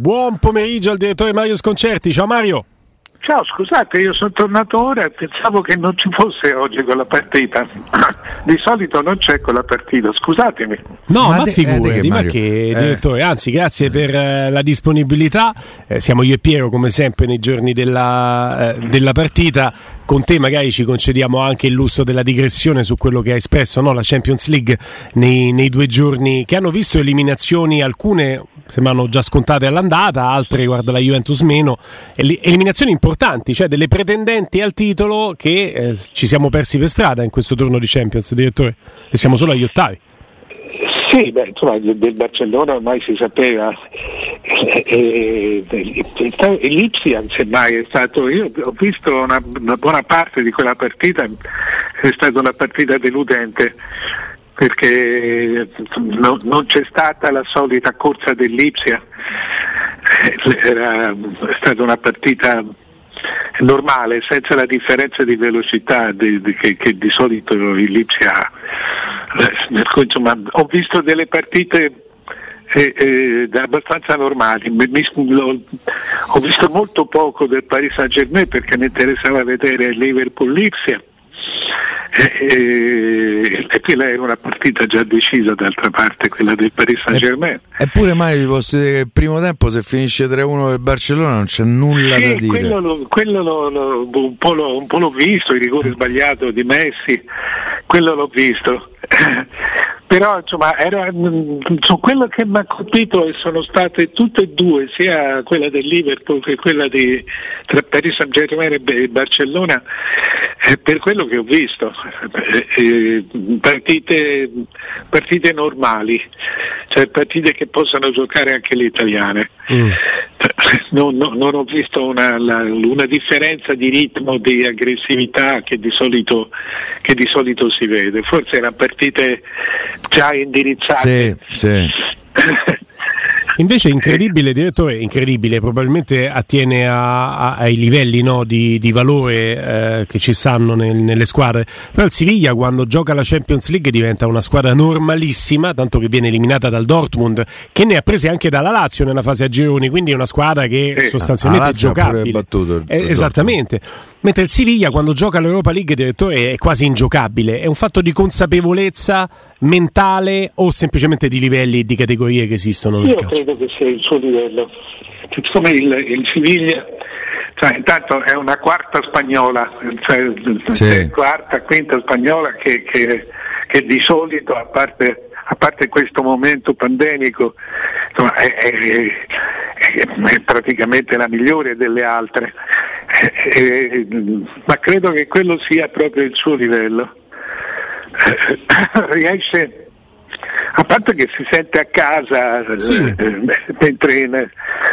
Buon pomeriggio al direttore Mario Sconcerti. Ciao Mario. Ciao, scusate, io sono tornato ora e pensavo che non ci fosse oggi quella partita. Di solito non c'è quella partita, scusatemi. No, ma, ma de- figurati, eh, ma che eh. direttore, anzi grazie per eh, la disponibilità. Eh, siamo io e Piero come sempre nei giorni della, eh, della partita con te magari ci concediamo anche il lusso della digressione su quello che ha espresso no? la Champions League nei, nei, due giorni che hanno visto eliminazioni, alcune sembrano già scontate all'andata, altre guarda la Juventus meno, eliminazioni importanti, cioè delle pretendenti al titolo che eh, ci siamo persi per strada in questo turno di Champions, direttore, e siamo solo agli ottavi. Sì, beh, insomma, del Barcellona ormai si sapeva. E, e, e Lipsia, semmai, è stato. Io ho visto una, una, buona parte di quella partita, è stata una partita deludente perché no, non c'è stata la solita corsa dell'Ipsia, era è stata una partita normale, senza la differenza di velocità di, di, che, che, di solito Lipsia ha. Eh, insomma, ho visto delle partite eh, eh, abbastanza normali. Mi, mi, ho visto molto poco del Paris Saint Germain perché mi interessava vedere Liverpool Lipsia e, e, quella era una partita già decisa d'altra parte, quella del Paris Saint Germain. Eppure Mario ti posso dire che il primo tempo se finisce 3-1 del Barcellona non c'è nulla sì, da dire. Quello, lo, quello lo, lo, un, po un, po l'ho, visto, il rigore sbagliato di Messi, quello l'ho visto. Però insomma era, mm, su quello che mi ha colpito sono state tutte e due, sia quella del Liverpool che quella di tra Paris Saint Germain e Barcellona, per quello che ho visto, eh, eh, partite, partite, normali, cioè partite che possano giocare anche le italiane. Mm. Non, non, non, ho visto una, la, una, differenza di ritmo, di aggressività che di, solito, che di solito si vede. Forse erano partite già indirizzate. Sì, sì. Invece incredibile, direttore, incredibile, probabilmente attiene a, a, ai livelli no, di, di, valore eh, che ci stanno nel, nelle squadre. Però il Siviglia quando gioca la Champions League diventa una squadra normalissima, tanto che viene eliminata dal Dortmund, che ne ha prese anche dalla Lazio nella fase a gironi, quindi è una squadra che sì. sostanzialmente è giocabile. Battuto il, eh, esattamente. Mentre il Siviglia quando gioca l'Europa League, direttore, è quasi ingiocabile. È un fatto di consapevolezza mentale o semplicemente di livelli e di categorie che esistono nel Io calcio? credo che sia il suo livello. Siccome il, il Siviglia cioè, intanto è una quarta spagnola, cioè, sì. quarta, quinta spagnola che, che, che di solito, a parte, a parte, questo momento pandemico, insomma, è, è, è, è, praticamente la migliore delle altre, eh, ma credo che quello sia proprio il suo livello. riesce a parte che si sente a casa sì. eh, mentre in,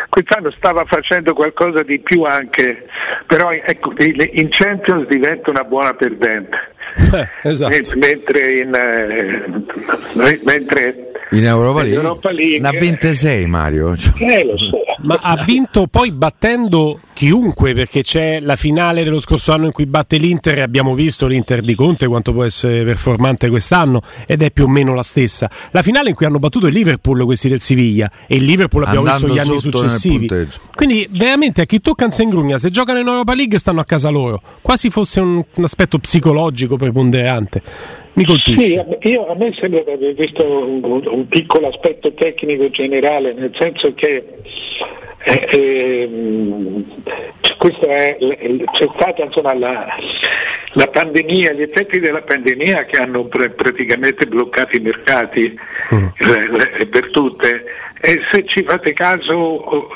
quest'anno stava facendo qualcosa di più anche però ecco, in Champions diventa una buona perdente eh, esatto. mentre in, eh, mentre in Europa League, Europa League ne ha 26 Mario eh, lo so. ma ha vinto poi battendo chiunque perché c'è la finale dello scorso anno in cui batte l'Inter e abbiamo visto l'Inter di Conte quanto può essere performante quest'anno ed è più o meno la stessa. La finale in cui hanno battuto il Liverpool questi del Siviglia e il Liverpool abbiamo Andando visto gli anni successivi. quindi veramente a chi tocca in Sengrugna se giocano in Europa League stanno a casa loro. Quasi fosse un, un aspetto psicologico preponderante mi colpisce. Sì, io, a me sembra di aver visto un, un, piccolo aspetto tecnico generale, nel senso che eh, eh, è, c'è stata insomma, la, la, pandemia, gli effetti della pandemia che hanno pr- praticamente bloccato i mercati mm. eh, per tutte e se ci fate caso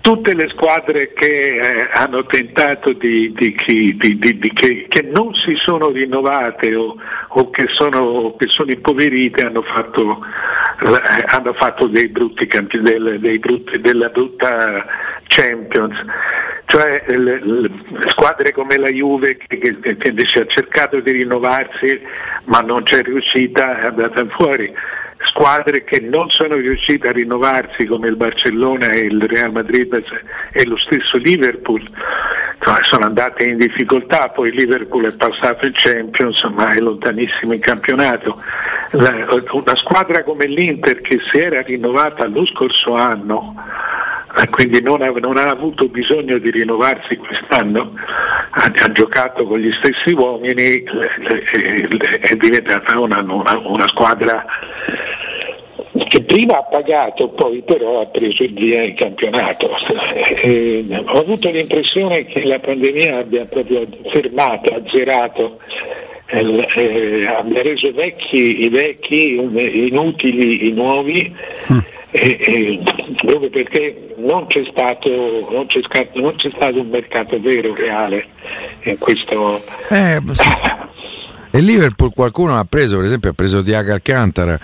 tutte le squadre che eh, hanno tentato di, di, di, di che, che, non si sono rinnovate o, o che, sono, che, sono, impoverite hanno fatto, eh, hanno fatto dei brutti campi, del, dei brutti, della brutta Champions. Cioè le, le squadre come la Juve che, che, ha cercato di rinnovarsi ma non c'è riuscita è andata fuori squadre che non sono riuscite a rinnovarsi come il Barcellona e il Real Madrid e lo stesso Liverpool sono andate in difficoltà, poi Liverpool è passato il Champions ma è lontanissimo in campionato. Una squadra come l'Inter che si era rinnovata lo scorso anno quindi non ha, non ha, avuto bisogno di rinnovarsi quest'anno, ha, ha giocato con gli stessi uomini, è diventata una, una, una squadra che prima ha pagato, poi però ha preso il via in campionato. Eh, ho avuto l'impressione che la pandemia abbia proprio fermato, azzerato, eh, eh, abbia reso vecchi i vecchi, inutili i nuovi. Mm e, e, proprio perché non c'è, stato, non, c'è stato, non c'è, stato, un mercato vero, reale in questo. Eh, e Liverpool qualcuno ha preso, per esempio, ha preso Diago Alcantara,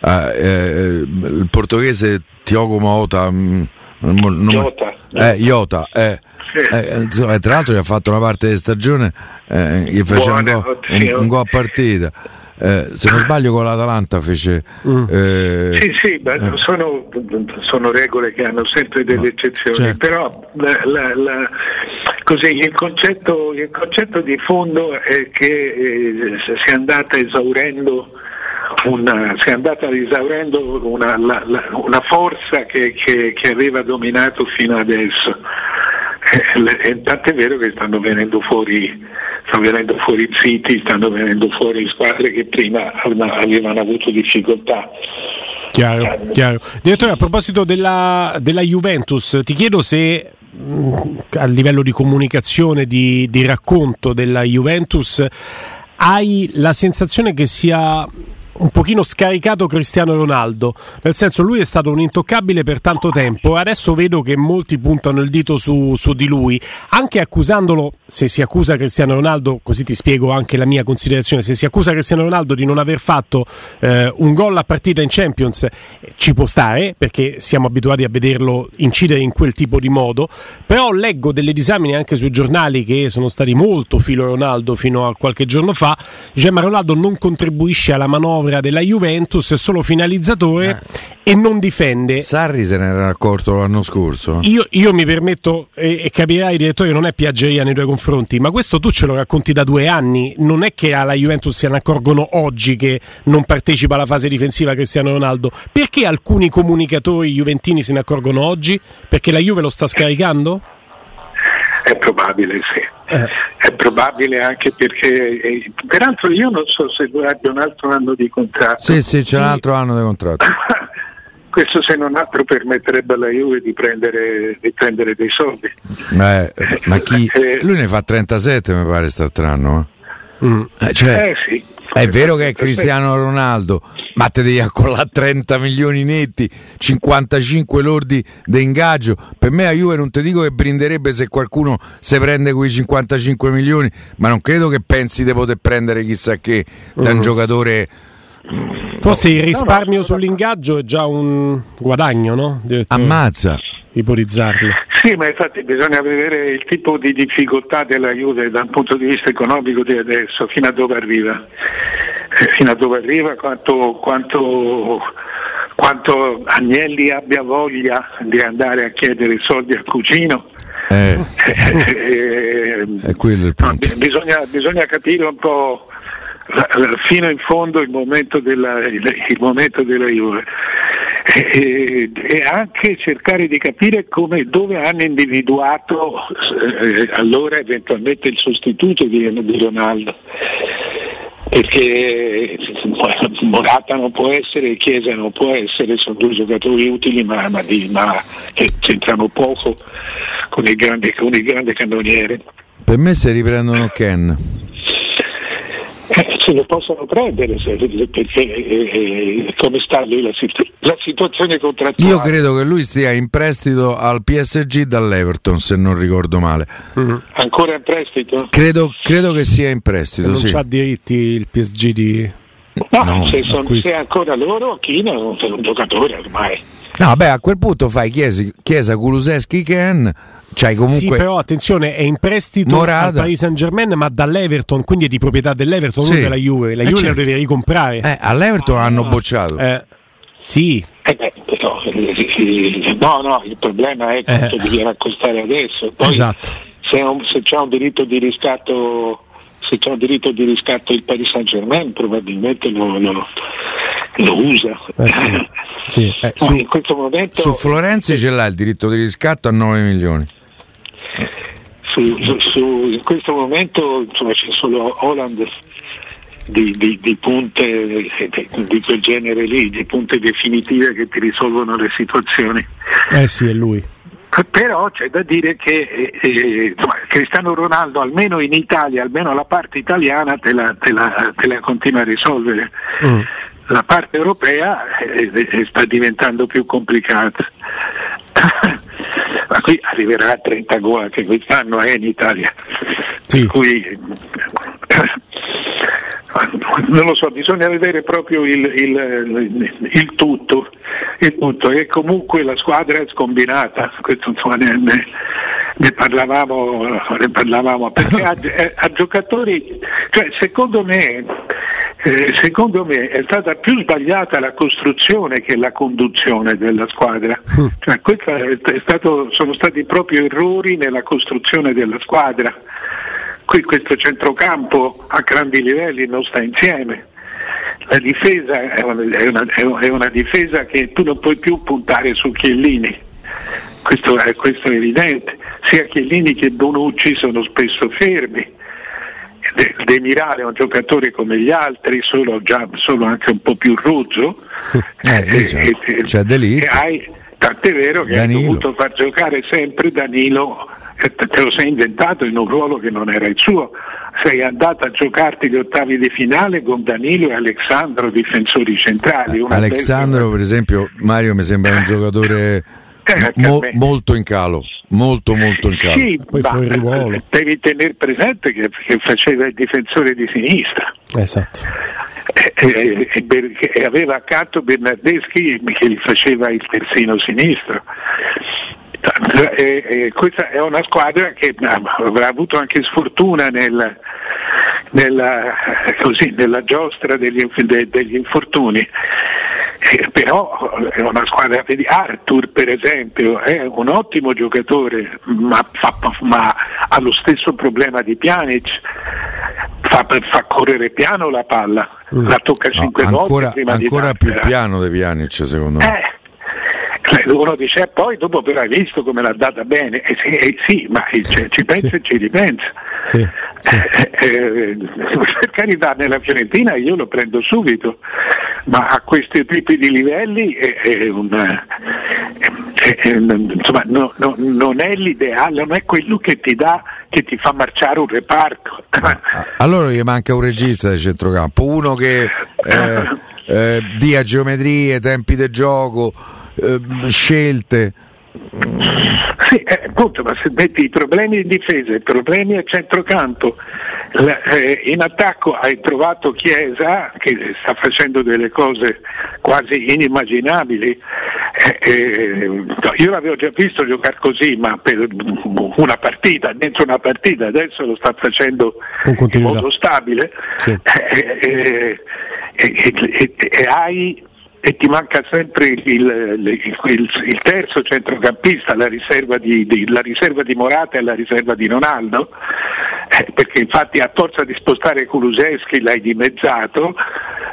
eh, eh, il portoghese Tiogo Mota. Mm, non, Iota. Eh, Iota eh. Eh, insomma, tra l'altro gli ha fatto una parte di stagione eh, gli fece un gol, un, un gol a partita eh, se non sbaglio con l'Atalanta fece mm. eh, sì sì eh. sono, sono, regole che hanno sempre delle eccezioni certo. però la, la, la, così, il, concetto, il, concetto, di fondo è che eh, si è andata esaurendo una, si è andata esaurendo una, una forza che, che, che aveva dominato fino adesso e eh, tant'è vero che stanno venendo fuori stanno venendo fuori siti, stanno venendo fuori squadre che prima avevano avuto difficoltà. Chiaro, chiaro. Direttore, a proposito della, della Juventus, ti chiedo se mm, a livello di comunicazione, di, di racconto della Juventus, hai la sensazione che sia un pochino scaricato Cristiano Ronaldo, nel senso lui è stato un intoccabile per tanto tempo e adesso vedo che molti puntano il dito su, su, di lui, anche accusandolo, se si accusa Cristiano Ronaldo, così ti spiego anche la mia considerazione, se si accusa Cristiano Ronaldo di non aver fatto eh, un gol a partita in Champions, ci può stare perché siamo abituati a vederlo incidere in quel tipo di modo, però leggo delle disamine anche sui giornali che sono stati molto filo Ronaldo fino a qualche giorno fa, dice ma Ronaldo non contribuisce alla manovra manovra della Juventus, è solo finalizzatore eh. e non difende. Sarri se ne era accorto l'anno scorso. Io, io mi permetto, e, e, capirai direttore, non è piaggeria nei tuoi confronti, ma questo tu ce lo racconti da due anni, non è che alla Juventus se ne accorgono oggi che non partecipa alla fase difensiva Cristiano Ronaldo. Perché alcuni comunicatori juventini se ne accorgono oggi? Perché la Juve lo sta scaricando? È probabile, sì. Eh. È probabile anche perché, eh, peraltro io non so se lui abbia un altro anno di contratto. Sì, sì, c'è sì. un altro anno di contratto. Questo se non altro permetterebbe alla Juve di prendere, di prendere dei soldi. Eh, ma chi? Eh, lui ne fa 37 mi pare quest'altro anno. Eh. Mm. Cioè, eh sì. È vero che è Cristiano Ronaldo, ma te devi accollare 30 milioni netti, 55 lordi di ingaggio. Per me a Juve non ti dico che brinderebbe se qualcuno se prende quei 55 milioni, ma non credo che pensi di poter prendere chissà che da un mm. giocatore Forse il risparmio sull'ingaggio è già un guadagno, no? Ammazza. Ipotizzarlo. Sì, ma infatti bisogna vedere il tipo di difficoltà della Juve dal punto di vista economico di adesso, fino a dove arriva. Eh, fino a dove arriva, quanto, quanto, quanto Agnelli abbia voglia di andare a chiedere soldi al cugino. Eh. eh, è quello il punto. No, bisogna, bisogna capire un po' fino in fondo il momento della, il momento della Juve. E, e, anche cercare di capire come, dove hanno individuato eh, allora eventualmente il sostituto di, di Ronaldo. Perché Morata non può essere, Chiesa non può essere, sono due giocatori utili ma, ma, di, ma che c'entrano poco con il grande, con il grande cannoniere. Per me se riprendono Ken eh, ce lo possono prendere se, perché eh, come sta lì la, situ- la, situazione contrattuale. Io credo che lui stia in prestito al PSG dall'Everton se non ricordo male. Mm-hmm. Ancora in prestito? Credo, credo, che sia in prestito. non sì. ha diritti il PSG di... No, no se, son, se, ancora loro, Chino è un giocatore ormai. No, beh, a quel punto fai Chiesa, Chiesa Kuluseschi, Ken cioè, comunque... Sì, però attenzione, è in prestito Morata. al Paris Saint Germain, ma dall'Everton, quindi è di proprietà dell'Everton, sì. non della Juve. La eh Juve certo. lo deve ricomprare. Eh, all'Everton ah, hanno bocciato. Eh, sì. Eh beh, però, no, no, il problema è quanto eh. gli viene a costare adesso. Poi, esatto. Se, un, se c'è un diritto di riscatto se c'è un diritto di riscatto il Paris Saint Germain probabilmente lo, lo, lo usa. Eh sì, sì. Eh, su, in questo momento, su Florenzi ce l'ha il diritto di riscatto a 9 milioni. Su, su, in questo momento insomma, c'è solo Holland di, di, di, punte di quel genere lì, di punte definitive che ti risolvono le situazioni. Eh sì, è lui. Però c'è da dire che eh, eh, insomma, Cristiano Ronaldo, almeno in Italia, almeno la parte italiana, te la, te la, te la continua a risolvere. Mm. La parte europea eh, eh sta diventando più complicata. Ma qui arriverà a 30 gol anche quest'anno è in Italia. Sì. Per cui non lo so, bisogna vedere proprio il, il, il, tutto, il, tutto, e comunque la squadra è scombinata, questo insomma ne, ne, ne, parlavamo, ne parlavamo, perché a, a, giocatori, cioè secondo me, eh, secondo me è stata più sbagliata la costruzione che la conduzione della squadra, cioè, è stato, sono stati proprio errori nella costruzione della squadra qui questo centrocampo a grandi livelli non sta insieme. La difesa è una, è una, è una difesa che tu non puoi più puntare su Chiellini, questo è, questo è evidente. Sia Chiellini che Bonucci sono spesso fermi. De, De Mirale è un giocatore come gli altri, solo, già, solo anche un po' più rozzo. Eh, eh, c'è, eh, c'è hai, tant'è vero che Danilo. hai dovuto far giocare sempre Danilo te lo sei inventato in un ruolo che non era il suo. Sei andato a giocarti gli ottavi di finale con Danilo e Alessandro, difensori centrali. Alessandro, per esempio, Mario mi sembra un giocatore eh, mo- molto in calo, molto molto in calo. Sì, Poi fuori ruolo. Devi tenere presente che, che, faceva il difensore di sinistra. Esatto. E, e, e, aveva accanto Bernardeschi che gli faceva il terzino sinistro. E, e questa è una squadra che avrà avuto anche sfortuna nel, nella, così, nella, giostra degli, de, degli infortuni. Eh, però è una squadra, vedi Arthur per esempio è un ottimo giocatore ma, fa, ma ha lo stesso problema di Pjanic fa, fa, correre piano la palla mm. la tocca 5 no, volte ancora più piano di Pjanic secondo me eh, cioè, uno dice, eh, poi dopo però hai visto come l'ha data bene, e sì, eh, sì ma cioè, ci pensa sì. e ci ripensa. Sì, sì. Eh, eh, per carità, nella Fiorentina io lo prendo subito, ma a questi tipi di livelli è, un, insomma, no, no, non è l'ideale, non è quello che ti dà che ti fa marciare un reparto. Allora gli manca un regista di centrocampo, uno che eh, eh, dia geometrie, tempi di gioco, eh, scelte. Sì, eh, appunto, ma se metti i problemi in difesa, i problemi a centrocampo, eh, in attacco hai trovato Chiesa che sta facendo delle cose quasi inimmaginabili. Eh, io l'avevo già visto giocare così, ma per una partita, dentro una partita, adesso lo sta facendo in modo stabile. Sì. Eh, eh, e hai e ti manca sempre il, il, il, il terzo centrocampista, la riserva di, di, la riserva di, Morata e la riserva di Ronaldo, eh, perché infatti a forza di spostare Kuluseschi l'hai dimezzato,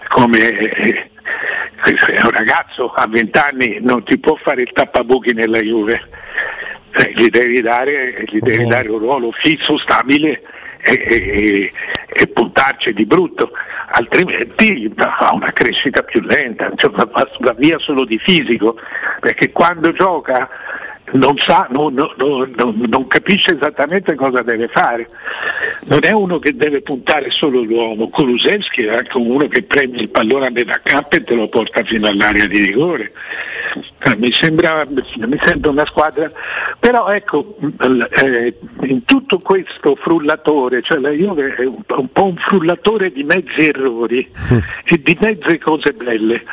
come eh, un ragazzo a 20 anni non ti può fare il tappabuchi nella Juve, eh, gli, devi dare, gli devi oh. dare un ruolo fisso, stabile e, e, e puntarci di brutto, altrimenti ha una crescita più lenta, cioè va via solo di fisico, perché quando gioca non sa, non, non, non, non, capisce esattamente cosa deve fare. Non è uno che deve puntare solo l'uomo, Kulusevski è anche uno che prende il pallone a metà campo e te lo porta fino all'area di rigore. Eh, mi sembra, mi sembra una squadra, però ecco, eh, in tutto questo frullatore, cioè la Juve è un, un po' un frullatore di mezzi errori mm. e di mezze cose belle.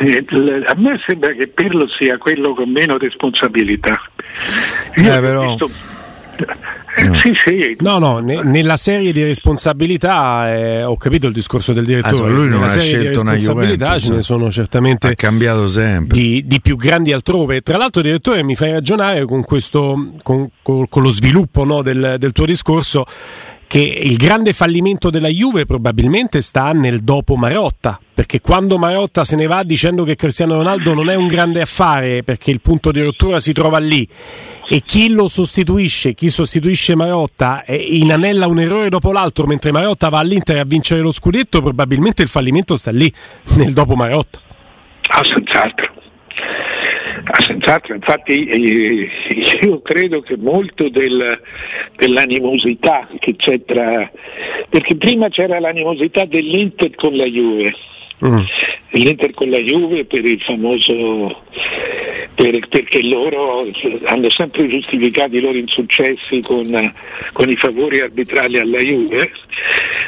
Eh, a me sembra che Pirlo sia quello con meno responsabilità. Io eh, però... visto... No. Sì, sì. no, no, ne, nella serie di responsabilità eh, ho capito il discorso del direttore. Ah, lui non nella ha scelto una Juventus. ce ne sono certamente ha cambiato sempre. Di, di, più grandi altrove. Tra l'altro, direttore, mi fai ragionare con, questo, con, con, con lo sviluppo no, del, del tuo discorso che il grande fallimento della Juve probabilmente sta nel dopo Marotta, perché quando Marotta se ne va dicendo che Cristiano Ronaldo non è un grande affare perché il punto di rottura si trova lì e chi lo sostituisce, chi sostituisce Marotta inanella un errore dopo l'altro mentre Marotta va all'Inter a vincere lo scudetto, probabilmente il fallimento sta lì, nel dopo Marotta. Ah, senz'altro. Ah, senz'altro, infatti eh, io credo che molto del, dell'animosità che c'è tra... perché prima c'era l'animosità dell'Inter con la Juve, mm. l'Inter con la Juve per il famoso... Per, perché loro hanno sempre giustificato i loro insuccessi con, con i favori arbitrali alla Juve,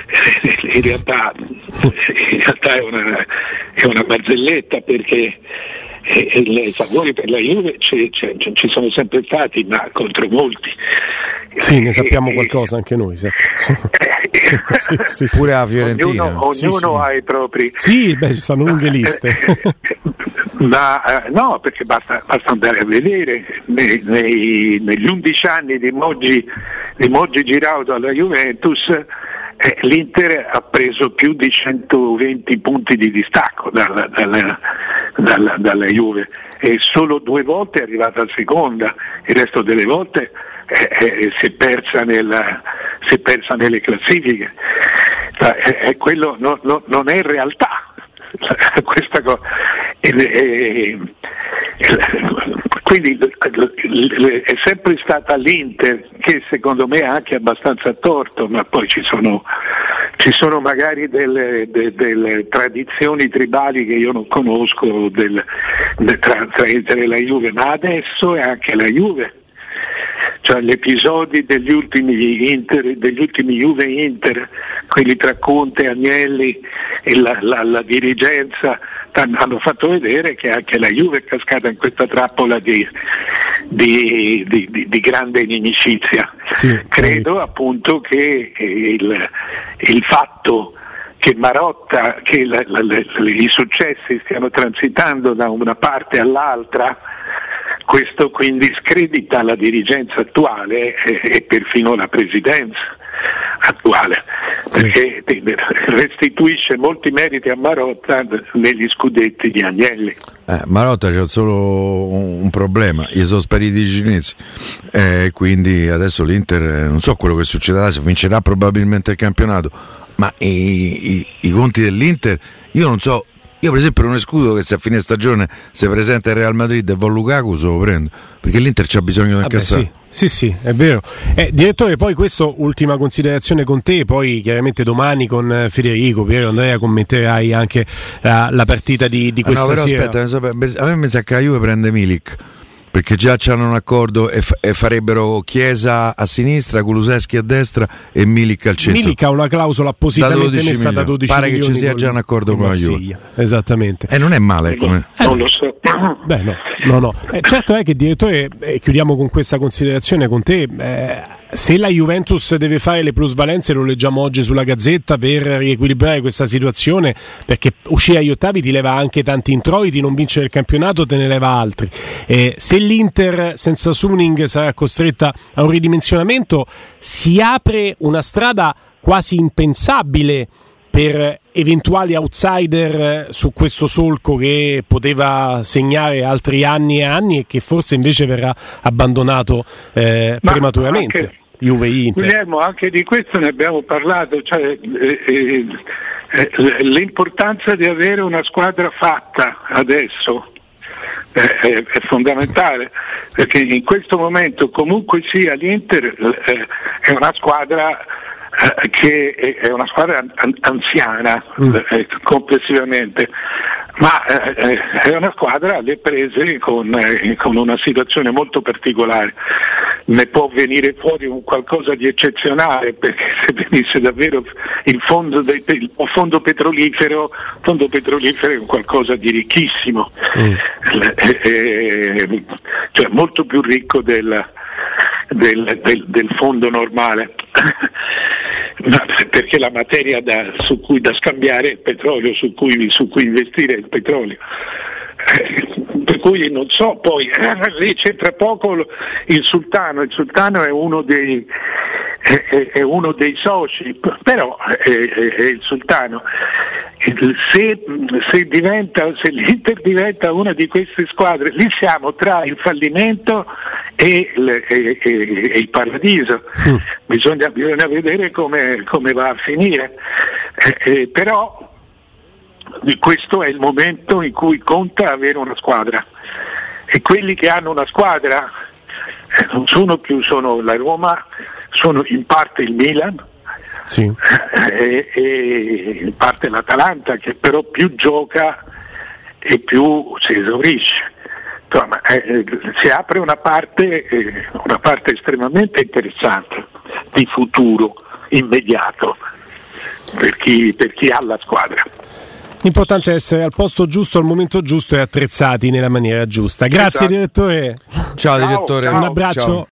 in realtà, in realtà è, una, è una barzelletta perché e, e i favori per la Juve ci, ci, ci, sono sempre stati, ma contro molti. Sì, ne sappiamo qualcosa anche noi. Sì. Sì, sì, sì, Pure a Fiorentina. Ognuno, ognuno ha i propri. Sì, beh, ci stanno lunghe liste. ma eh, no, perché basta, basta, andare a vedere nei, nei, negli 11 anni di Moggi, di Moggi Giraudo alla Juventus. Eh, L'Inter ha preso più di 120 punti di distacco dalla, dalla, dalla, dalla Juve e solo due volte è arrivata a seconda, il resto delle volte eh, eh, si, è persa nella, si, è persa nelle classifiche. Quello no, no, non è realtà. Questa cosa. E, e, quindi è sempre stata l'Inter che secondo me ha anche abbastanza torto, ma poi ci sono, ci sono magari delle, de, delle, tradizioni tribali che io non conosco del, de, tra, tra Inter e la Juve, ma adesso è anche la Juve cioè gli episodi degli ultimi, Inter, degli ultimi Juve Inter, quelli tra Conte, Agnelli e la, la, la dirigenza hanno fatto vedere che anche la Juve è cascata in questa trappola di, di, di, di grande inimicizia. Sì, Credo sì. appunto che il, il fatto che Marotta, che la, la, la, i successi stiano transitando da una parte all'altra, questo quindi scredita la dirigenza attuale e, perfino la presidenza attuale, perché restituisce molti meriti a Marotta negli scudetti di Agnelli. Eh, Marotta c'è solo un problema, gli sono spariti i cinesi, eh, quindi adesso l'Inter eh, non so quello che succederà, se vincerà probabilmente il campionato, ma i, i, i conti dell'Inter, io non so io per esempio non escludo che se a fine stagione si presenta il Real Madrid e va Lukaku se lo prendo, perché l'Inter c'ha bisogno di incassare. Sì. Sì, sì, è vero. Eh, direttore, poi questo, ultima considerazione con te, poi chiaramente domani con eh, Federico, Piero, Andrea commenterai anche la, la partita di, di questa ah no, però sera. Aspetta, a me mi sa che la Juve prende Milik perché già c'hanno un accordo e, f- e, farebbero Chiesa a sinistra, Kuluseschi a destra e Milik al centro. Milik ha una clausola appositamente da messa da 12 Pare che ci sia già un accordo con la Juve. Esattamente. E non è male come... Eh, non lo so. Beh, no, no, no. Eh, certo è che direttore, eh, chiudiamo con questa considerazione con te, eh, se la Juventus deve fare le plusvalenze, lo leggiamo oggi sulla Gazzetta, per riequilibrare questa situazione, perché uscire agli ottavi ti leva anche tanti introiti, non vincere il campionato te ne leva altri. Eh, se l'Inter senza Suning sarà costretta a un ridimensionamento, si apre una strada quasi impensabile per eventuali outsider su questo solco che poteva segnare altri anni e anni e che forse invece verrà abbandonato eh, prematuramente. Anche, Juve Inter. Guglielmo, anche di questo ne abbiamo parlato, cioè, eh, eh, eh l'importanza di avere una squadra fatta adesso è, è, fondamentale perché in questo momento comunque sia l'Inter eh, è una squadra eh, che è una squadra anziana mm. eh, complessivamente, ma eh, è una squadra alle prese con, eh, con, una situazione molto particolare. Ne può venire fuori un qualcosa di eccezionale perché se venisse davvero il fondo, dei, il fondo petrolifero, fondo petrolifero è un qualcosa di ricchissimo, mm. Eh, cioè molto più ricco del, del, del, del fondo normale. perché la materia da, su cui da scambiare è il petrolio, su cui, su cui investire è il petrolio. Eh, per cui non so, poi eh, lì c'entra poco il sultano, il sultano è uno dei, è, uno dei soci, però è, il sultano. Se, se, diventa, se l'Inter diventa una di queste squadre, lì siamo tra il fallimento e, e, e, e il paradiso. Mm. Bisogna, bisogna, vedere come, come, va a finire. Eh, eh, però questo è il momento in cui conta avere una squadra e quelli che hanno una squadra eh, non sono più sono la Roma, sono in parte il Milan sì. e, e, in parte l'Atalanta che però più gioca e più si esaurisce. Insomma, eh, si apre una parte, eh, una parte estremamente interessante di futuro immediato per chi, per chi ha la squadra. L'importante è essere al posto giusto, al momento giusto e attrezzati nella maniera giusta. Grazie esatto. direttore. Ciao, direttore. Un abbraccio. Ciao.